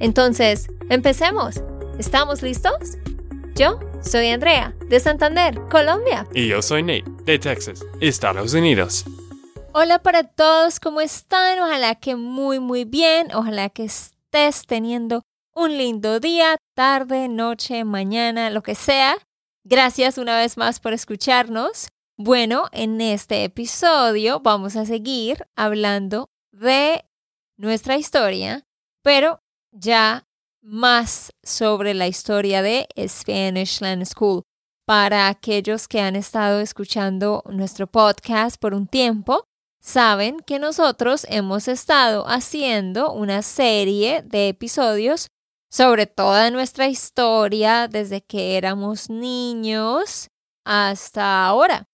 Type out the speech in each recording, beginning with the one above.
Entonces, empecemos. ¿Estamos listos? Yo soy Andrea, de Santander, Colombia. Y yo soy Nate, de Texas, Estados Unidos. Hola para todos, ¿cómo están? Ojalá que muy, muy bien. Ojalá que estés teniendo un lindo día, tarde, noche, mañana, lo que sea. Gracias una vez más por escucharnos. Bueno, en este episodio vamos a seguir hablando de nuestra historia, pero ya más sobre la historia de Spanish Land School. Para aquellos que han estado escuchando nuestro podcast por un tiempo, saben que nosotros hemos estado haciendo una serie de episodios sobre toda nuestra historia desde que éramos niños hasta ahora.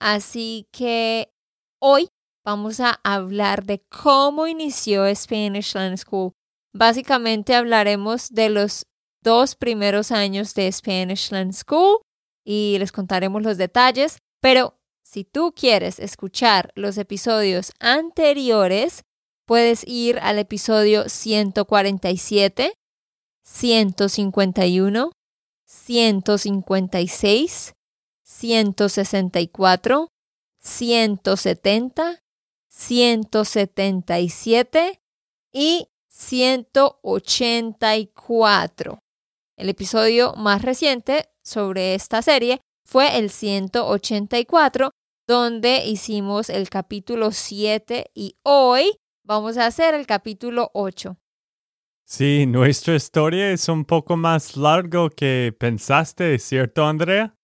Así que hoy vamos a hablar de cómo inició Spanish Land School. Básicamente hablaremos de los dos primeros años de Spanish Land School y les contaremos los detalles, pero si tú quieres escuchar los episodios anteriores, puedes ir al episodio 147 151, 156, 164, 170, 177 y 184. El episodio más reciente sobre esta serie fue el 184, donde hicimos el capítulo 7 y hoy vamos a hacer el capítulo 8. Sí, nuestra historia es un poco más largo que pensaste, ¿cierto, Andrea?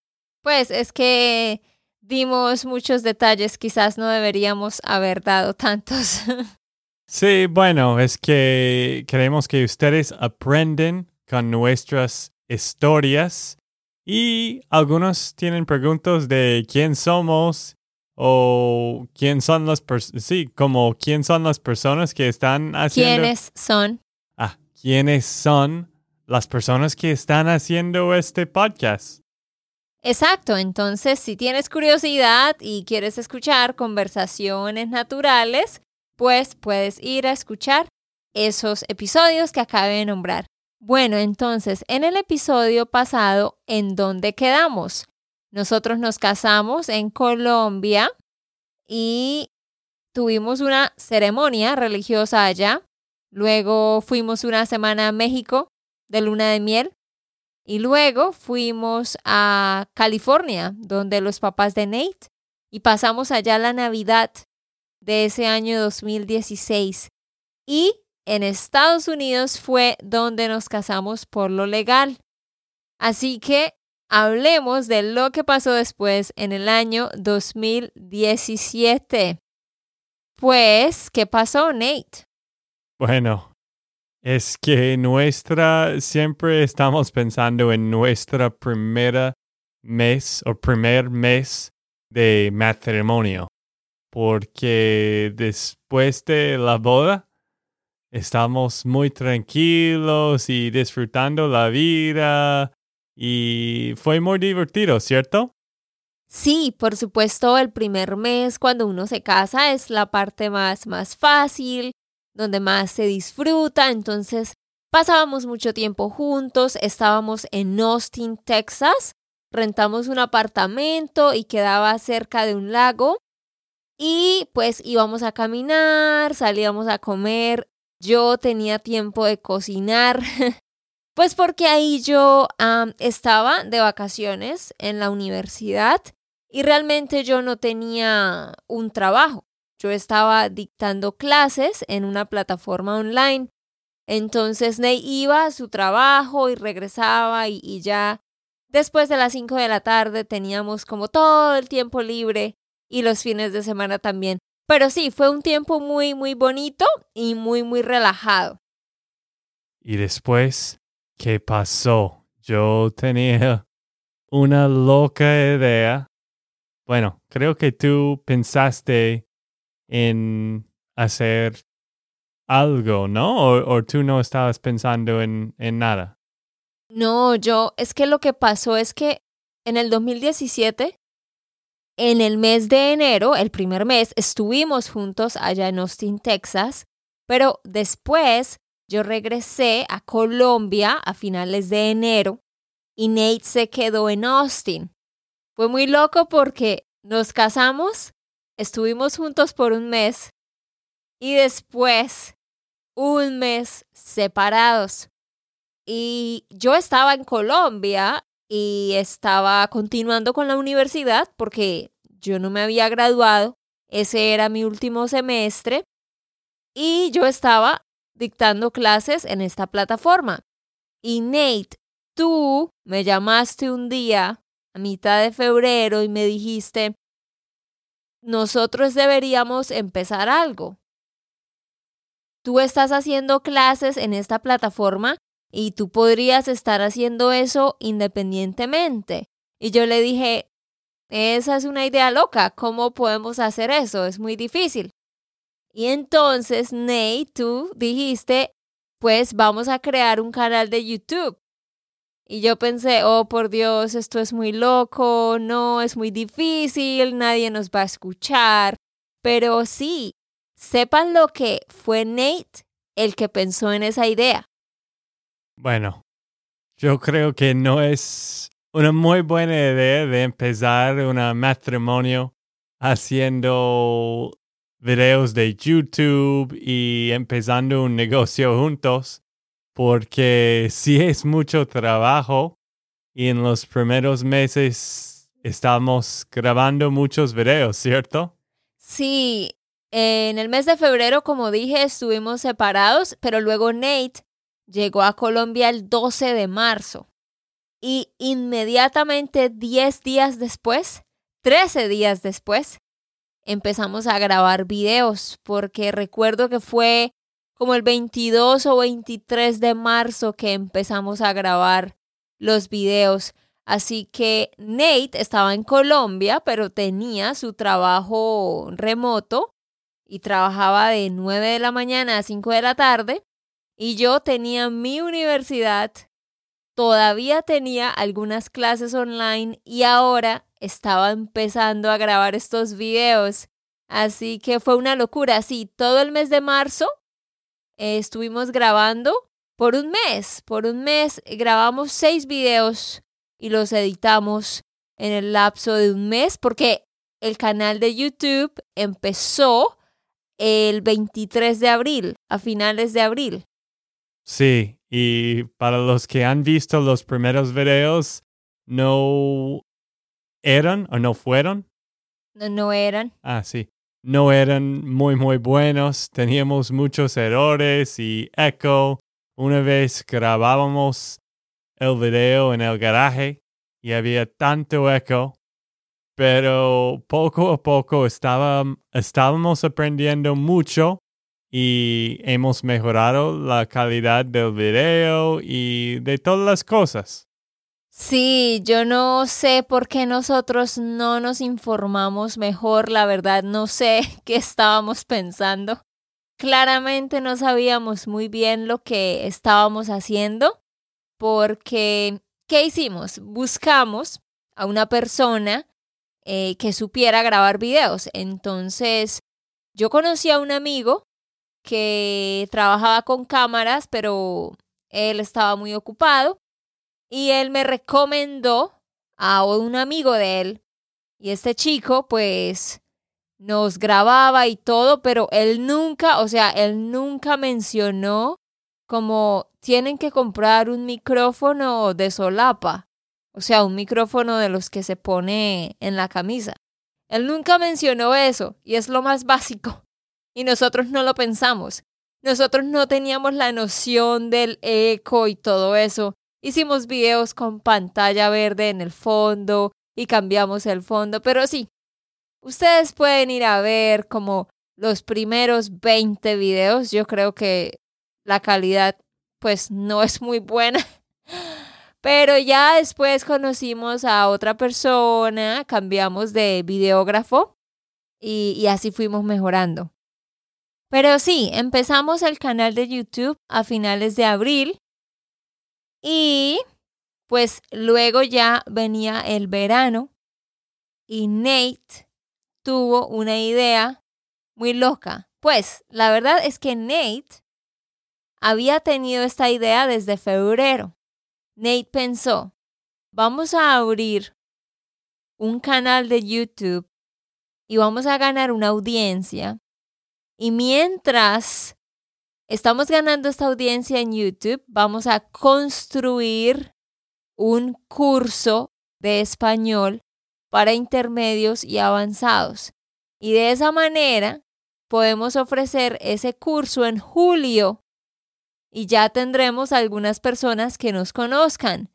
Pues es que dimos muchos detalles, quizás no deberíamos haber dado tantos. sí, bueno, es que queremos que ustedes aprenden con nuestras historias y algunos tienen preguntas de quién somos o quién son las personas, sí, como quién son las personas que están haciendo. ¿Quiénes son? quiénes son las personas que están haciendo este podcast. Exacto, entonces si tienes curiosidad y quieres escuchar conversaciones naturales, pues puedes ir a escuchar esos episodios que acabé de nombrar. Bueno, entonces, en el episodio pasado, ¿en dónde quedamos? Nosotros nos casamos en Colombia y tuvimos una ceremonia religiosa allá Luego fuimos una semana a México de luna de miel. Y luego fuimos a California, donde los papás de Nate, y pasamos allá la Navidad de ese año 2016. Y en Estados Unidos fue donde nos casamos por lo legal. Así que hablemos de lo que pasó después en el año 2017. Pues, ¿qué pasó, Nate? Bueno, es que nuestra, siempre estamos pensando en nuestra primera mes o primer mes de matrimonio, porque después de la boda estamos muy tranquilos y disfrutando la vida y fue muy divertido, ¿cierto? Sí, por supuesto, el primer mes cuando uno se casa es la parte más, más fácil, donde más se disfruta. Entonces pasábamos mucho tiempo juntos, estábamos en Austin, Texas, rentamos un apartamento y quedaba cerca de un lago. Y pues íbamos a caminar, salíamos a comer. Yo tenía tiempo de cocinar, pues porque ahí yo estaba de vacaciones en la universidad y realmente yo no tenía un trabajo. Yo estaba dictando clases en una plataforma online. Entonces Ney iba a su trabajo y regresaba y, ya después de las 5 de la tarde teníamos como todo el tiempo libre y los fines de semana también. Pero sí, fue un tiempo muy, muy bonito y muy, muy relajado. Y después, ¿qué pasó? Yo tenía una loca idea. Bueno, creo que tú pensaste en hacer algo, ¿no? O, tú no estabas pensando en, en nada. No, yo, es que lo que pasó es que en el 2017, en el mes de enero, el primer mes, estuvimos juntos allá en Austin, Texas, pero después yo regresé a Colombia a finales de enero y Nate se quedó en Austin. Fue muy loco porque nos casamos, estuvimos juntos por un mes y después un mes separados. Y yo estaba en Colombia y estaba continuando con la universidad porque yo no me había graduado. Ese era mi último semestre. Y yo estaba dictando clases en esta plataforma. Y Nate, tú me llamaste un día a mitad de febrero y me dijiste, nosotros deberíamos empezar algo tú estás haciendo clases en esta plataforma y tú podrías estar haciendo eso independientemente. Y yo le dije, esa es una idea loca, ¿cómo podemos hacer eso? Es muy difícil. Y entonces, Nate, tú dijiste, pues vamos a crear un canal de YouTube. Y yo pensé, oh por Dios, esto es muy loco, no, es muy difícil, nadie nos va a escuchar. Pero sí, Sepan lo que fue Nate el que pensó en esa idea. Bueno, yo creo que no es una muy buena idea de empezar un matrimonio haciendo videos de YouTube y empezando un negocio juntos, porque sí es mucho trabajo y en los primeros meses estamos grabando muchos videos, ¿cierto? Sí, en el mes de febrero, como dije, estuvimos separados, pero luego Nate llegó a Colombia el 12 de marzo. Y inmediatamente 10 días después, 13 días después, empezamos a grabar videos, porque recuerdo que fue como el 22 o 23 de marzo que empezamos a grabar los videos. Así que Nate estaba en Colombia, pero tenía su trabajo remoto y trabajaba de 9 de la mañana a 5 de la tarde y yo tenía mi universidad, todavía tenía algunas clases online y ahora estaba empezando a grabar estos videos. Así que fue una locura. Sí, todo el mes de marzo eh, estuvimos grabando por un mes. Por un mes grabamos seis videos y los editamos en el lapso de un mes porque el canal de YouTube empezó el 23 de abril, a finales de abril. Sí, y para los que han visto los primeros videos, no eran o no fueron. No, no eran. Ah, sí. No eran muy, muy buenos. Teníamos muchos errores y eco. Una vez grabábamos el video en el garaje y había tanto eco pero poco a poco estábamos aprendiendo mucho y hemos mejorado la calidad del video y de todas las cosas. Sí, yo no sé por qué nosotros no nos informamos mejor, la verdad no sé qué estábamos pensando. Claramente no sabíamos muy bien lo que estábamos haciendo porque, ¿qué hicimos? Buscamos a una persona eh, que supiera grabar videos. Entonces, yo conocí a un amigo que trabajaba con cámaras, pero él estaba muy ocupado y él me recomendó a un amigo de él. Y este chico, pues, nos grababa y todo, pero él nunca, o sea, él nunca mencionó como tienen que comprar un micrófono de solapa. O sea, un micrófono de los que se pone en la camisa. Él nunca mencionó eso y es lo más básico. Y nosotros no lo pensamos. Nosotros no teníamos la noción del eco y todo eso. Hicimos videos con pantalla verde en el fondo y cambiamos el fondo, pero sí, ustedes pueden ir a ver como los primeros 20 videos. Yo creo que la calidad pues no es muy buena. Pero ya después conocimos a otra persona, cambiamos de videógrafo y, y así fuimos mejorando. Pero sí, empezamos el canal de YouTube a finales de abril y pues luego ya venía el verano y Nate tuvo una idea muy loca. Pues la verdad es que Nate había tenido esta idea desde febrero. Nate pensó, vamos a abrir un canal de YouTube y vamos a ganar una audiencia. Y mientras estamos ganando esta audiencia en YouTube, vamos a construir un curso de español para intermedios y avanzados. Y de esa manera podemos ofrecer ese curso en julio y ya tendremos algunas personas que nos conozcan.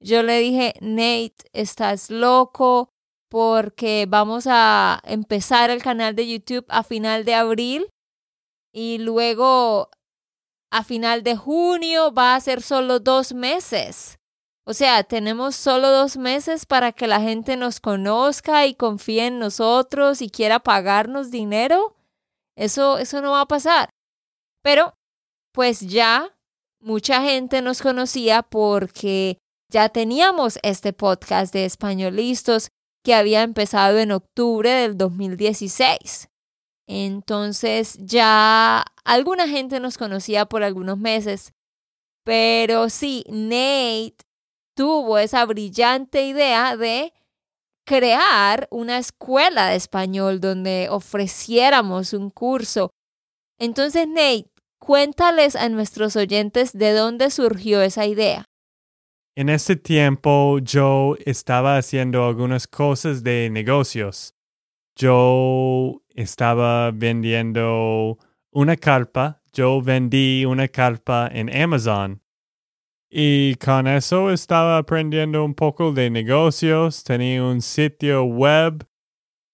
Yo le dije, Nate, estás loco porque vamos a empezar el canal de YouTube a final de abril y luego a final de junio va a ser solo dos meses. O sea, tenemos solo dos meses para que la gente nos conozca y confíe en nosotros y quiera pagarnos dinero. Eso, eso no va a pasar. Pero, pues ya mucha gente nos conocía porque ya teníamos este podcast de españolistas que había empezado en octubre del 2016. Entonces ya alguna gente nos conocía por algunos meses. Pero sí, Nate tuvo esa brillante idea de crear una escuela de español donde ofreciéramos un curso. Entonces, Nate, cuéntales a nuestros oyentes de dónde surgió esa idea. En ese tiempo yo estaba haciendo algunas cosas de negocios. Yo estaba vendiendo una carpa. Yo vendí una carpa en Amazon y con eso estaba aprendiendo un poco de negocios, tenía un sitio web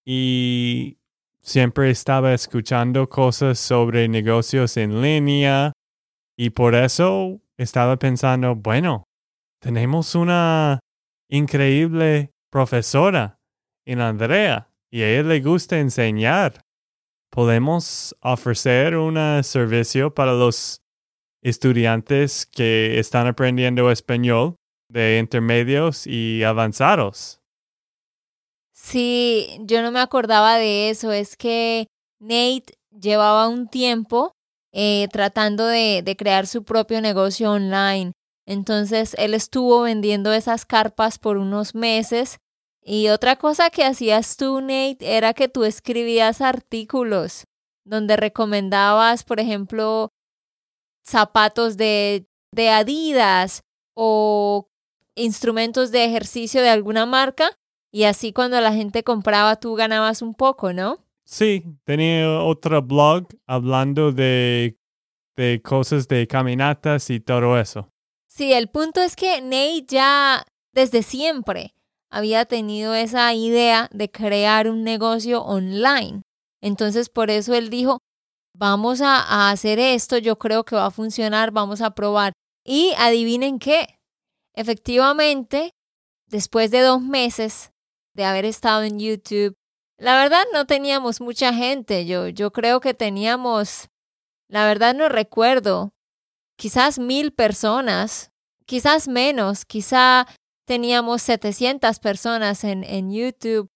y siempre estaba escuchando cosas sobre negocios en línea y por eso estaba pensando, bueno, tenemos una increíble profesora en Andrea y a ella le gusta enseñar. Podemos ofrecer un servicio para los estudiantes que están aprendiendo español de intermedios y avanzados. Sí, yo no me acordaba de eso. Es que Nate llevaba un tiempo eh, tratando de, de crear su propio negocio online. Entonces él estuvo vendiendo esas carpas por unos meses. Y otra cosa que hacías tú, Nate, era que tú escribías artículos donde recomendabas, por ejemplo, zapatos de, de Adidas o instrumentos de ejercicio de alguna marca y así cuando la gente compraba tú ganabas un poco, ¿no? Sí, tenía otro blog hablando de, de cosas de caminatas y todo eso. Sí, el punto es que Nate ya desde siempre había tenido esa idea de crear un negocio online. Entonces por eso él dijo, vamos a, hacer esto, yo creo que va a funcionar, vamos a probar. Y adivinen qué, efectivamente, después de dos meses de haber estado en YouTube, la verdad no teníamos mucha gente, yo, yo creo que teníamos, la verdad no recuerdo, quizás mil personas, quizás menos, quizá teníamos 700 personas en, en YouTube,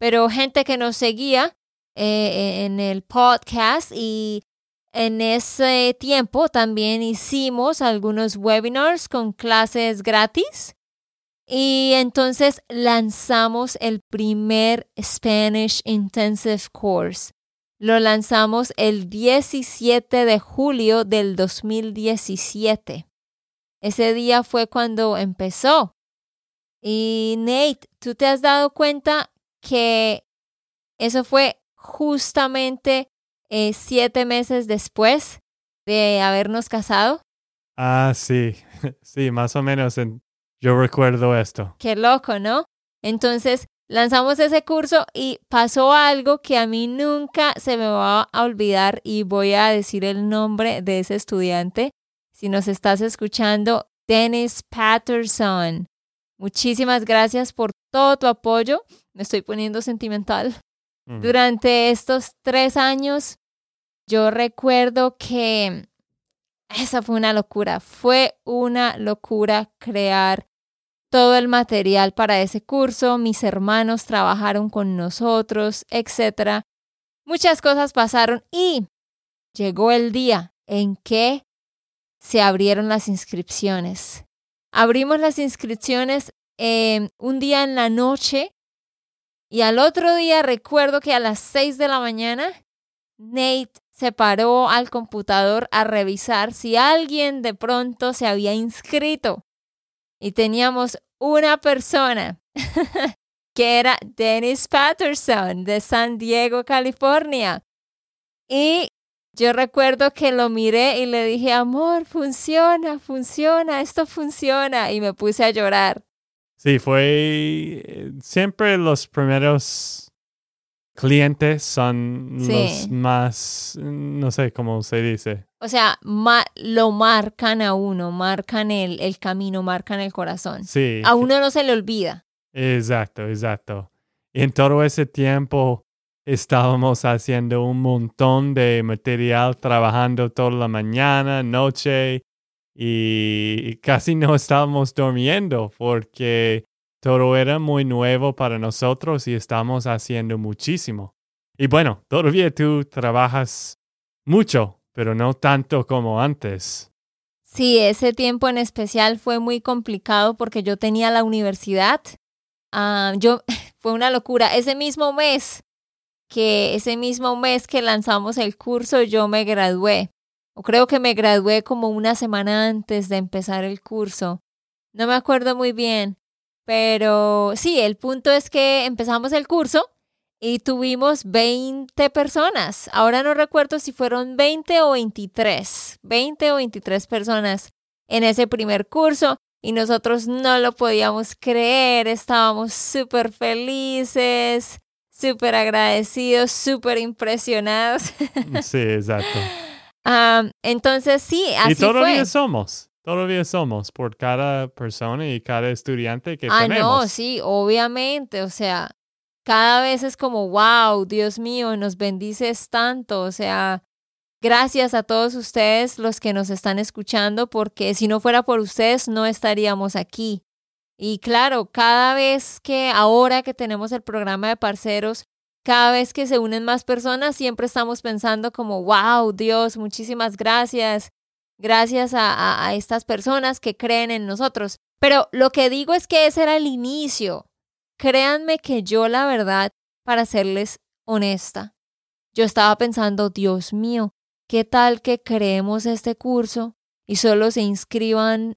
pero gente que nos seguía eh, en el podcast y en ese tiempo también hicimos algunos webinars con clases gratis y entonces lanzamos el primer Spanish Intensive Course. Lo lanzamos el 17 de julio del 2017. Ese día fue cuando empezó. Y Nate, ¿tú te has dado cuenta que eso fue justamente eh, siete meses después de habernos casado. Ah, sí, sí, más o menos. yo recuerdo esto. Qué loco, ¿no? Entonces lanzamos ese curso y pasó algo que a mí nunca se me va a olvidar y voy a decir el nombre de ese estudiante. Si nos estás escuchando, Dennis Patterson. Muchísimas gracias por todo tu apoyo. Me estoy poniendo sentimental. Mm. Durante estos tres años, yo recuerdo que esa fue una locura. Fue una locura crear todo el material para ese curso. Mis hermanos trabajaron con nosotros, etc. Muchas cosas pasaron y llegó el día en que se abrieron las inscripciones. Abrimos las inscripciones eh, un día en la noche y al otro día recuerdo que a las 6 de la mañana Nate se paró al computador a revisar si alguien de pronto se había inscrito. Y teníamos una persona que era Dennis Patterson de San Diego, California. Y yo recuerdo que lo miré y le dije, amor, funciona, funciona, esto funciona. Y me puse a llorar. Sí, fue eh, siempre los primeros clientes son Sí. los más, no sé cómo se dice. O sea, ma- lo marcan a uno, marcan el, el camino, marcan el corazón. Sí, A uno no se le olvida. exacto, exacto. Y en todo ese tiempo estábamos haciendo un montón de material, trabajando toda la mañana, noche, y casi no estábamos durmiendo porque todo era muy nuevo para nosotros y estamos haciendo muchísimo. Y bueno, todavía tú trabajas mucho, pero no tanto como antes. Sí, ese tiempo en especial fue muy complicado porque yo tenía la universidad. Ah, yo fue una locura. Ese mismo mes que ese mismo mes que lanzamos el curso yo me gradué. O creo que me gradué como una semana antes de empezar el curso. No me acuerdo muy bien, pero sí, el punto es que empezamos el curso y tuvimos 20 personas. Ahora no recuerdo si fueron 20 o 23, 20 o 23 personas en ese primer curso y nosotros no lo podíamos creer, estábamos súper felices, súper agradecidos, súper impresionados. Sí, exacto. Ah, entonces sí, así y todavía fue. somos, todavía somos por cada persona y cada estudiante que Ah, tenemos. no, sí, obviamente, o sea, cada vez es como, wow, Dios mío, nos bendices tanto, o sea, gracias a todos ustedes los que nos están escuchando, porque si no fuera por ustedes no estaríamos aquí. Y claro, cada vez que ahora que tenemos el programa de parceros, cada vez que se unen más personas, siempre estamos pensando como, wow, Dios, muchísimas gracias. Gracias a, estas personas que creen en nosotros. Pero lo que digo es que ese era el inicio. Créanme que yo, la verdad, para serles honesta, yo estaba pensando, Dios mío, ¿qué tal que creemos este curso y solo se inscriban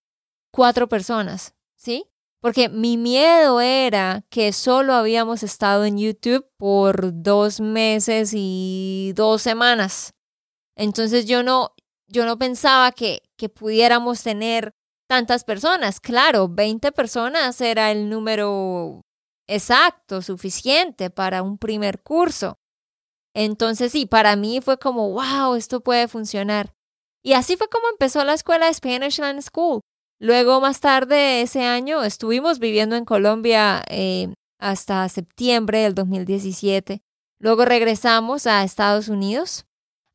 cuatro personas? ¿Sí? Porque mi miedo era que solo habíamos estado en YouTube por dos meses y dos semanas. Entonces yo no, yo no pensaba que, que pudiéramos tener tantas personas. Claro, 20 personas era el número exacto, suficiente para un primer curso. Entonces sí, para mí fue como, wow, esto puede funcionar. Y así fue como empezó la escuela Spanish Land School. Luego, más tarde ese año, estuvimos viviendo en Colombia eh, hasta septiembre del 2017. Luego regresamos a Estados Unidos,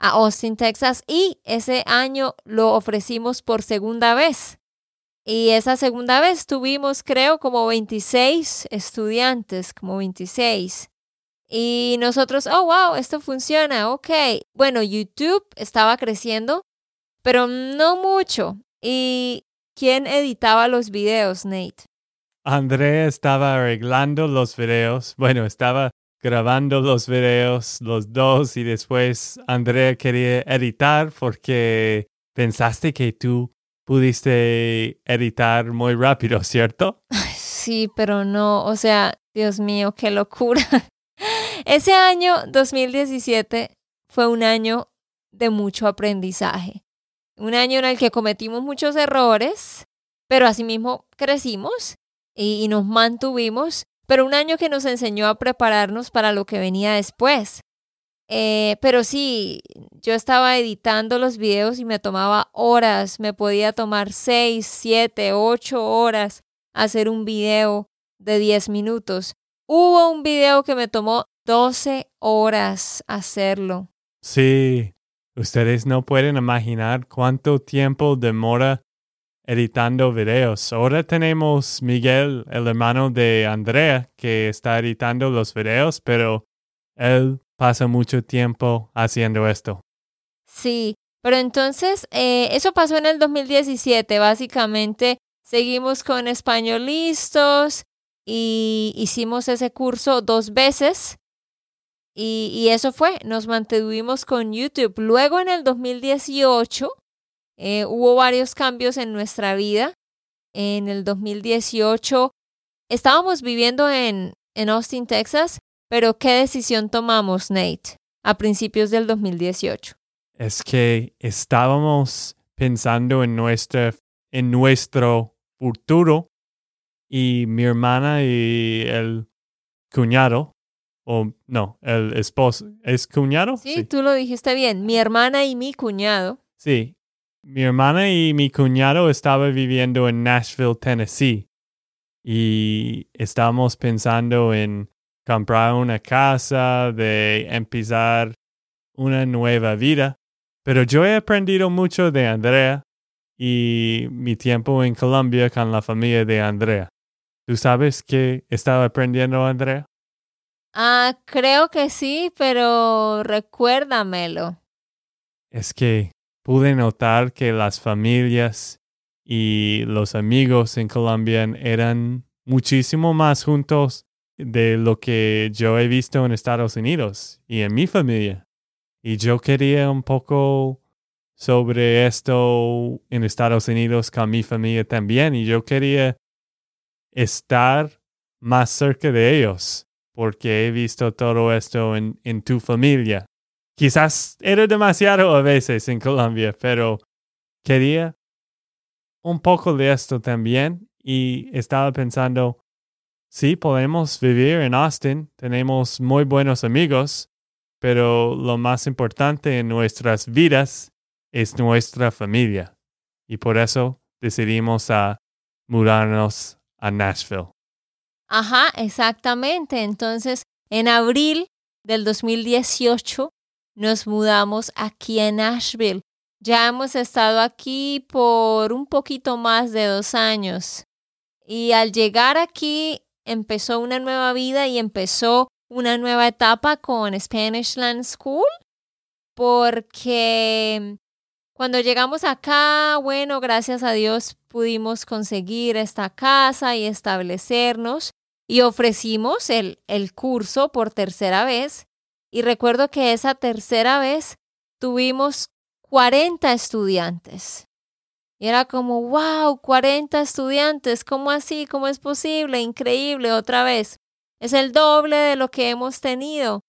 a Austin, Texas, y ese año lo ofrecimos por segunda vez. Y esa segunda vez tuvimos, creo, como 26 estudiantes, como 26. Y nosotros, oh, wow, esto funciona, ok. Bueno, YouTube estaba creciendo, pero no mucho. ¿Y quién editaba los videos, Nate? Andrea estaba arreglando los videos. Bueno, estaba grabando los videos, los dos, y después Andrea quería editar porque pensaste que tú pudiste editar muy rápido, ¿cierto? Sí, pero no, o sea, Dios mío, qué locura. Ese año 2017 fue un año de mucho aprendizaje. Un año en el que cometimos muchos errores, pero asimismo crecimos y, y nos mantuvimos, pero un año que nos enseñó a prepararnos para lo que venía después. Eh, pero sí, yo estaba editando los videos y me tomaba horas, me podía tomar seis, siete, ocho horas hacer un video de 10 minutos. Hubo un video que me tomó 12 horas hacerlo. Sí, ustedes no pueden imaginar cuánto tiempo demora editando videos. Ahora tenemos Miguel, el hermano de Andrea, que está editando los videos, pero él pasa mucho tiempo haciendo esto. Sí, pero entonces eh, eso pasó en el 2017. Básicamente seguimos con español listos y hicimos ese curso dos veces. Y, y eso fue, nos mantuvimos con YouTube. Luego en el 2018 eh, hubo varios cambios en nuestra vida. En el 2018 estábamos viviendo en, en Austin, Texas, pero ¿qué decisión tomamos, Nate, a principios del 2018? Es que estábamos pensando en, nuestra, en nuestro futuro y mi hermana y el cuñado, o no, el esposo, ¿es cuñado? Sí, tú lo dijiste bien, mi hermana y mi cuñado. Sí, mi hermana y mi cuñado estaban viviendo en Nashville, Tennessee, y estábamos pensando en comprar una casa, de empezar una nueva vida. Pero yo he aprendido mucho de Andrea y mi tiempo en Colombia con la familia de Andrea. ¿Tú sabes qué estaba aprendiendo Andrea? Ah, creo que sí, pero recuérdamelo. Es que pude notar que las familias y los amigos en Colombia eran muchísimo más juntos de lo que yo he visto en Estados Unidos y en mi familia. Y yo quería un poco sobre esto en Estados Unidos con mi familia también y yo quería estar más cerca de ellos porque he visto todo esto en, en tu familia. Quizás era demasiado a veces en Colombia, pero quería un poco de esto también y estaba pensando, Sí, podemos vivir en Austin, tenemos muy buenos amigos, pero lo más importante en nuestras vidas es nuestra familia. Y por eso decidimos a mudarnos a Nashville. Ajá, exactamente. Entonces, en abril del 2018 nos mudamos aquí a Nashville. Ya hemos estado aquí por un poquito más de dos años. Y al llegar aquí empezó una nueva vida y empezó una nueva etapa con Spanish Land School, porque cuando llegamos acá, bueno, gracias a Dios pudimos conseguir esta casa y establecernos y ofrecimos el, el curso por tercera vez. Y recuerdo que esa tercera vez tuvimos 40 estudiantes. Y era como, wow, 40 estudiantes, ¿cómo así? ¿Cómo es posible? Increíble, otra vez. Es el doble de lo que hemos tenido.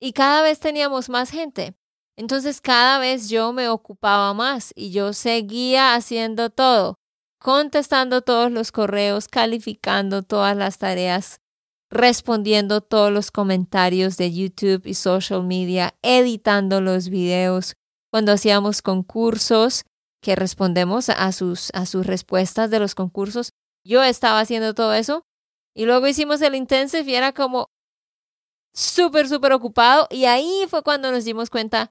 Y cada vez teníamos más gente. Entonces cada vez yo me ocupaba más y yo seguía haciendo todo, contestando todos los correos, calificando todas las tareas, respondiendo todos los comentarios de YouTube y social media, editando los videos. Cuando hacíamos concursos, que respondemos a sus, a sus respuestas de los concursos. Yo estaba haciendo todo eso y luego hicimos el intensive y era como súper, súper ocupado y ahí fue cuando nos dimos cuenta,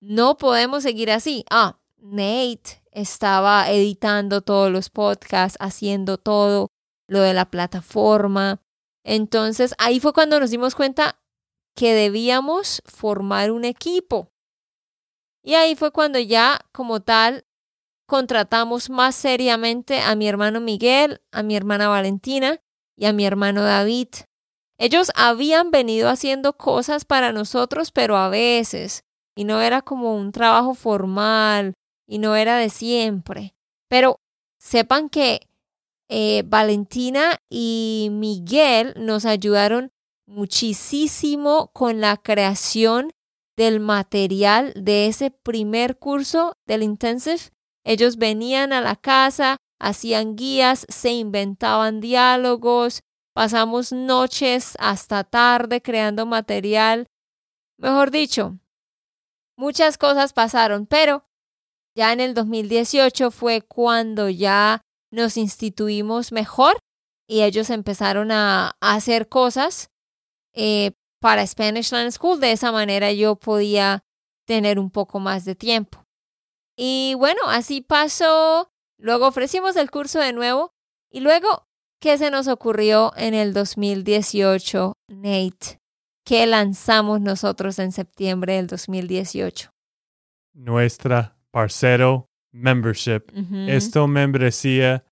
no podemos seguir así. Ah, Nate estaba editando todos los podcasts, haciendo todo lo de la plataforma. Entonces ahí fue cuando nos dimos cuenta que debíamos formar un equipo. Y ahí fue cuando ya como tal contratamos más seriamente a mi hermano Miguel, a mi hermana Valentina y a mi hermano David. Ellos habían venido haciendo cosas para nosotros, pero a veces, y no era como un trabajo formal, y no era de siempre. Pero sepan que eh, Valentina y Miguel nos ayudaron muchísimo con la creación del material de ese primer curso del Intensive. Ellos venían a la casa, hacían guías, se inventaban diálogos, pasamos noches hasta tarde creando material. Mejor dicho, muchas cosas pasaron, pero ya en el 2018 fue cuando ya nos instituimos mejor y ellos empezaron a, hacer cosas eh, para Spanish Land School. De esa manera yo podía tener un poco más de tiempo. Y bueno, así pasó. Luego ofrecimos el curso de nuevo. Y luego, ¿qué se nos ocurrió en el 2018, Nate? ¿Qué lanzamos nosotros en septiembre del 2018? Nuestra Parcero Membership. Esto membresía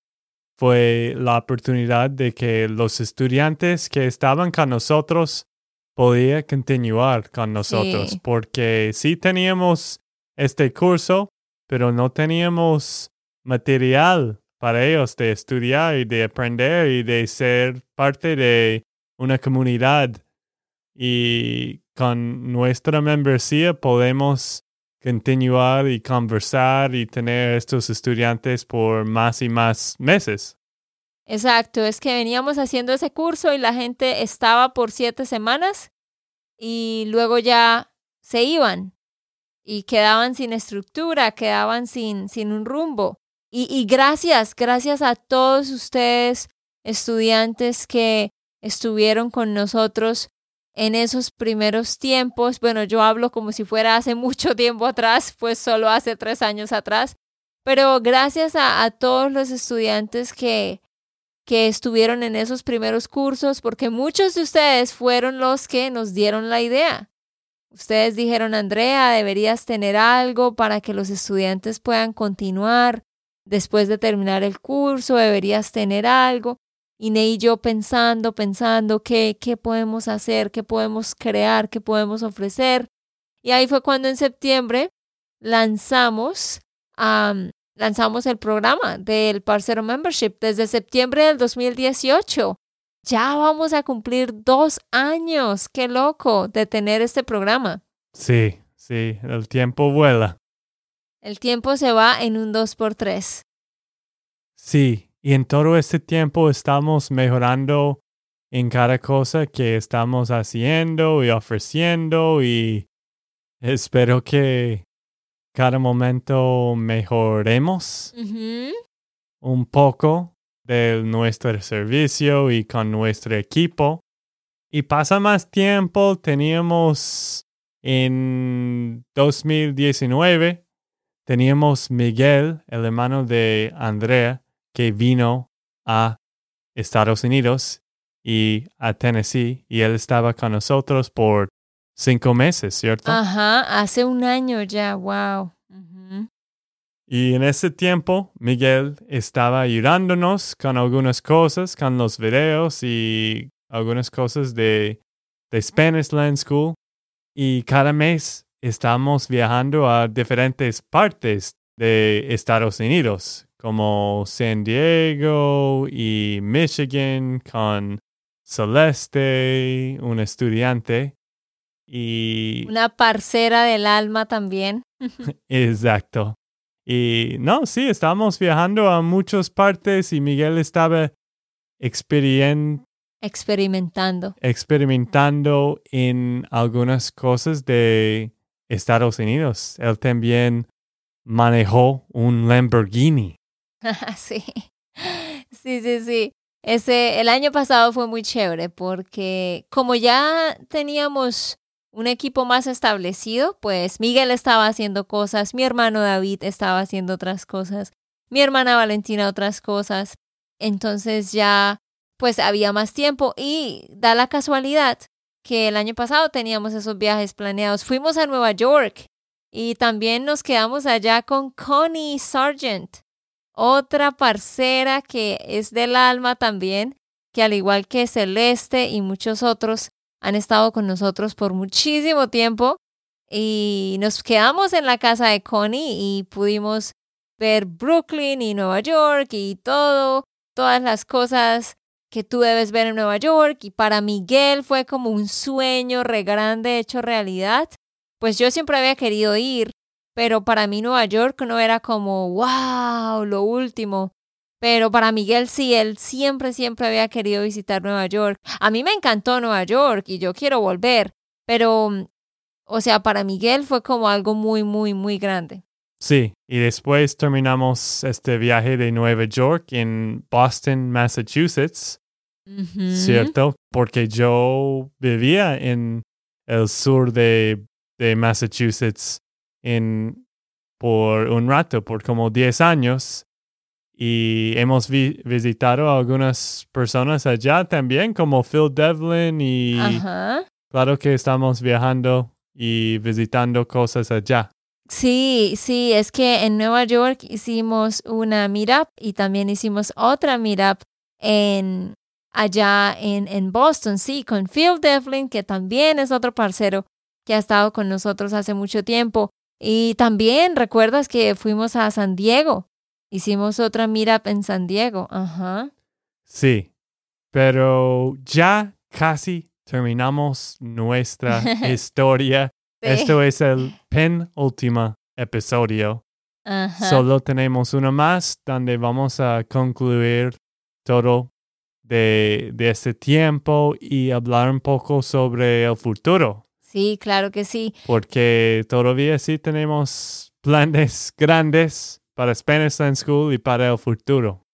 fue la oportunidad de que los estudiantes que estaban con nosotros podían continuar con nosotros, porque sí teníamos este curso, pero no teníamos material para ellos de estudiar y de aprender y de ser parte de una comunidad. Y con nuestra membresía podemos continuar y conversar y tener estos estudiantes por más y más meses. Exacto, es que veníamos haciendo ese curso y la gente estaba por siete semanas y luego ya se iban y quedaban sin estructura, quedaban sin, sin un rumbo. Y, y gracias, gracias a todos ustedes, estudiantes que estuvieron con nosotros en esos primeros tiempos, bueno, yo hablo como si fuera hace mucho tiempo atrás, pues solo hace tres años atrás, pero gracias a, todos los estudiantes que, que estuvieron en esos primeros cursos, porque muchos de ustedes fueron los que nos dieron la idea. Ustedes dijeron, Andrea, deberías tener algo para que los estudiantes puedan continuar después de terminar el curso, deberías tener algo. Y Ney y yo pensando, pensando qué, qué podemos hacer, qué podemos crear, qué podemos ofrecer. Y ahí fue cuando en septiembre lanzamos, lanzamos el programa del Parcero Membership desde septiembre del 2018. Ya vamos a cumplir dos años, qué loco, de tener este programa. Sí, sí, el tiempo vuela. El tiempo se va en un 2 por 3 Sí, y en todo este tiempo estamos mejorando en cada cosa que estamos haciendo y ofreciendo y espero que cada momento mejoremos un poco de nuestro servicio y con nuestro equipo. Y pasa más tiempo, teníamos en 2019, teníamos Miguel, el hermano de Andrea, que vino a Estados Unidos y a Tennessee y él estaba con nosotros por cinco meses, ¿cierto? Ajá, hace un año ya, wow. Y en ese tiempo, Miguel estaba ayudándonos con algunas cosas, con los videos y algunas cosas de, de Spanish Land School. Y cada mes estamos viajando a diferentes partes de Estados Unidos como San Diego y Michigan con Celeste, un estudiante. Y... Una parcera del alma también. Exacto. Y no, sí, estábamos viajando a muchas partes y Miguel estaba experimentando experimentando en algunas cosas de Estados Unidos. Él también manejó un Lamborghini. sí. Sí, sí, sí. Ese, el año pasado fue muy chévere porque como ya teníamos un equipo más establecido, pues Miguel estaba haciendo cosas, mi hermano David estaba haciendo otras cosas, mi hermana Valentina otras cosas. Entonces ya pues había más tiempo y da la casualidad que el año pasado teníamos esos viajes planeados. Fuimos a Nueva York y también nos quedamos allá con Connie Sargent otra parcera que es del alma también, que al igual que Celeste y muchos otros han estado con nosotros por muchísimo tiempo y nos quedamos en la casa de Connie y pudimos ver Brooklyn y Nueva York y todo, todas las cosas que tú debes ver en Nueva York y para Miguel fue como un sueño re grande hecho realidad. Pues yo siempre había querido ir pero para mí Nueva York no era como, wow, lo último. Pero para Miguel sí, él siempre, siempre había querido visitar Nueva York. A mí me encantó Nueva York y yo quiero volver, pero o sea, para Miguel fue como algo muy, muy, muy grande. Sí, y después terminamos este viaje de Nueva York en Boston, Massachusetts, ¿cierto? Porque yo vivía en el sur de, de Massachusetts en, por un rato, por como 10 años. Y hemos visitado a algunas personas allá también, como Phil Devlin y claro que estamos viajando y visitando cosas allá. Sí, sí, es que en Nueva York hicimos una meetup y también hicimos otra meetup en allá en, en Boston, sí, con Phil Devlin, que también es otro parcero que ha estado con nosotros hace mucho tiempo. Y también recuerdas que fuimos a San Diego. Hicimos otra meetup en San Diego. Ajá. Sí, pero ya casi terminamos nuestra historia. Esto es el penúltimo episodio. Ajá. Solo tenemos uno más donde vamos a concluir todo de, de este tiempo y hablar un poco sobre el futuro. Sí, claro que sí. Porque todavía sí tenemos planes grandes para Spanish Land School y para el futuro.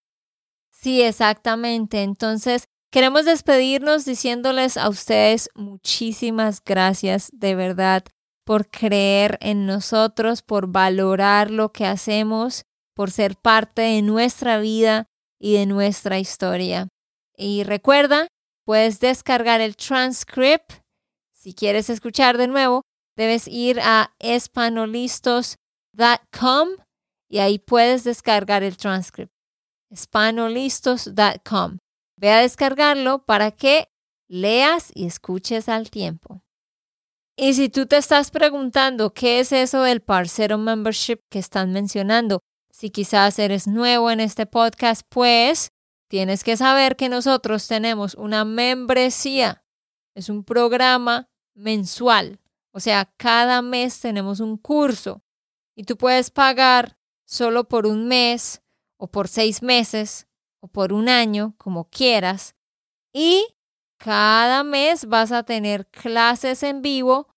Sí, exactamente. Entonces, queremos despedirnos diciéndoles a ustedes muchísimas gracias de verdad por creer en nosotros, por valorar lo que hacemos, por ser parte de nuestra vida y de nuestra historia. Y recuerda, puedes descargar el transcript si quieres escuchar de nuevo, debes ir a espanolistos.com y ahí puedes descargar el transcript. espanolistos.com. Ve a descargarlo para que leas y escuches al tiempo. Y si tú te estás preguntando qué es eso del parcero membership que están mencionando, si quizás eres nuevo en este podcast, pues tienes que saber que nosotros tenemos una membresía es un programa mensual. O sea, cada mes tenemos un curso y tú puedes pagar solo por un mes o por seis meses o por un año, como quieras. Y cada mes vas a tener clases en vivo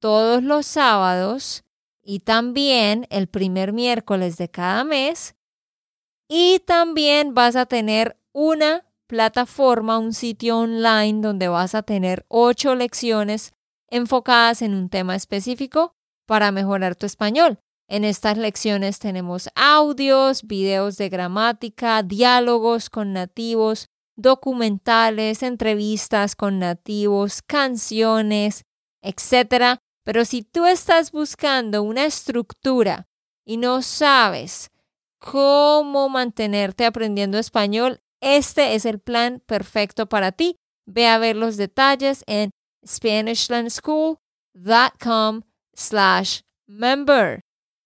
todos los sábados y también el primer miércoles de cada mes. Y también vas a tener una plataforma, un sitio online donde vas a tener ocho lecciones enfocadas en un tema específico para mejorar tu español. En estas lecciones tenemos audios, videos de gramática, diálogos con nativos, documentales, entrevistas con nativos, canciones, etc. Pero si tú estás buscando una estructura y no sabes cómo mantenerte aprendiendo español, este es el plan perfecto para ti. Ve a ver los detalles en SpanishLandSchool.com slash member.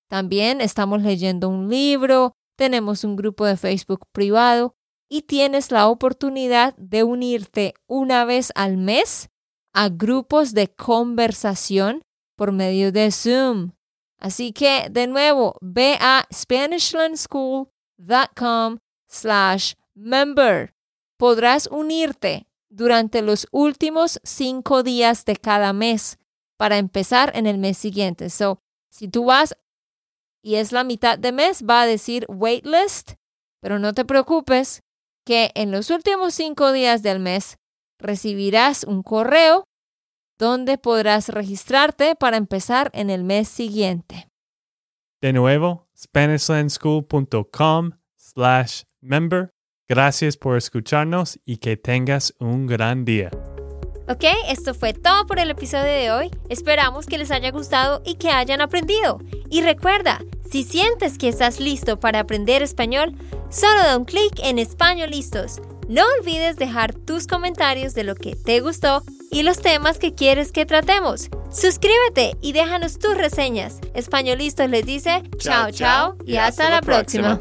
También estamos leyendo un libro, tenemos un grupo de Facebook privado y tienes la oportunidad de unirte una vez al mes a grupos de conversación por medio de Zoom. Así que, de nuevo, ve a SpanishLandSchool.com slash member. Podrás unirte durante los últimos cinco días de cada mes para empezar en el mes siguiente. So, si tú vas y es la mitad de mes, va a decir waitlist, pero no te preocupes que en los últimos cinco días del mes recibirás un correo donde podrás registrarte para empezar en el mes siguiente. De nuevo, SpanishLandSchool.com slash member Gracias por escucharnos y que tengas un gran día. Ok, esto fue todo por el episodio de hoy. Esperamos que les haya gustado y que hayan aprendido. Y recuerda, si sientes que estás listo para aprender español, solo da un clic en Español Listos. No olvides dejar tus comentarios de lo que te gustó y los temas que quieres que tratemos. Suscríbete y déjanos tus reseñas. Españolistos les dice chao chao y hasta, la próxima.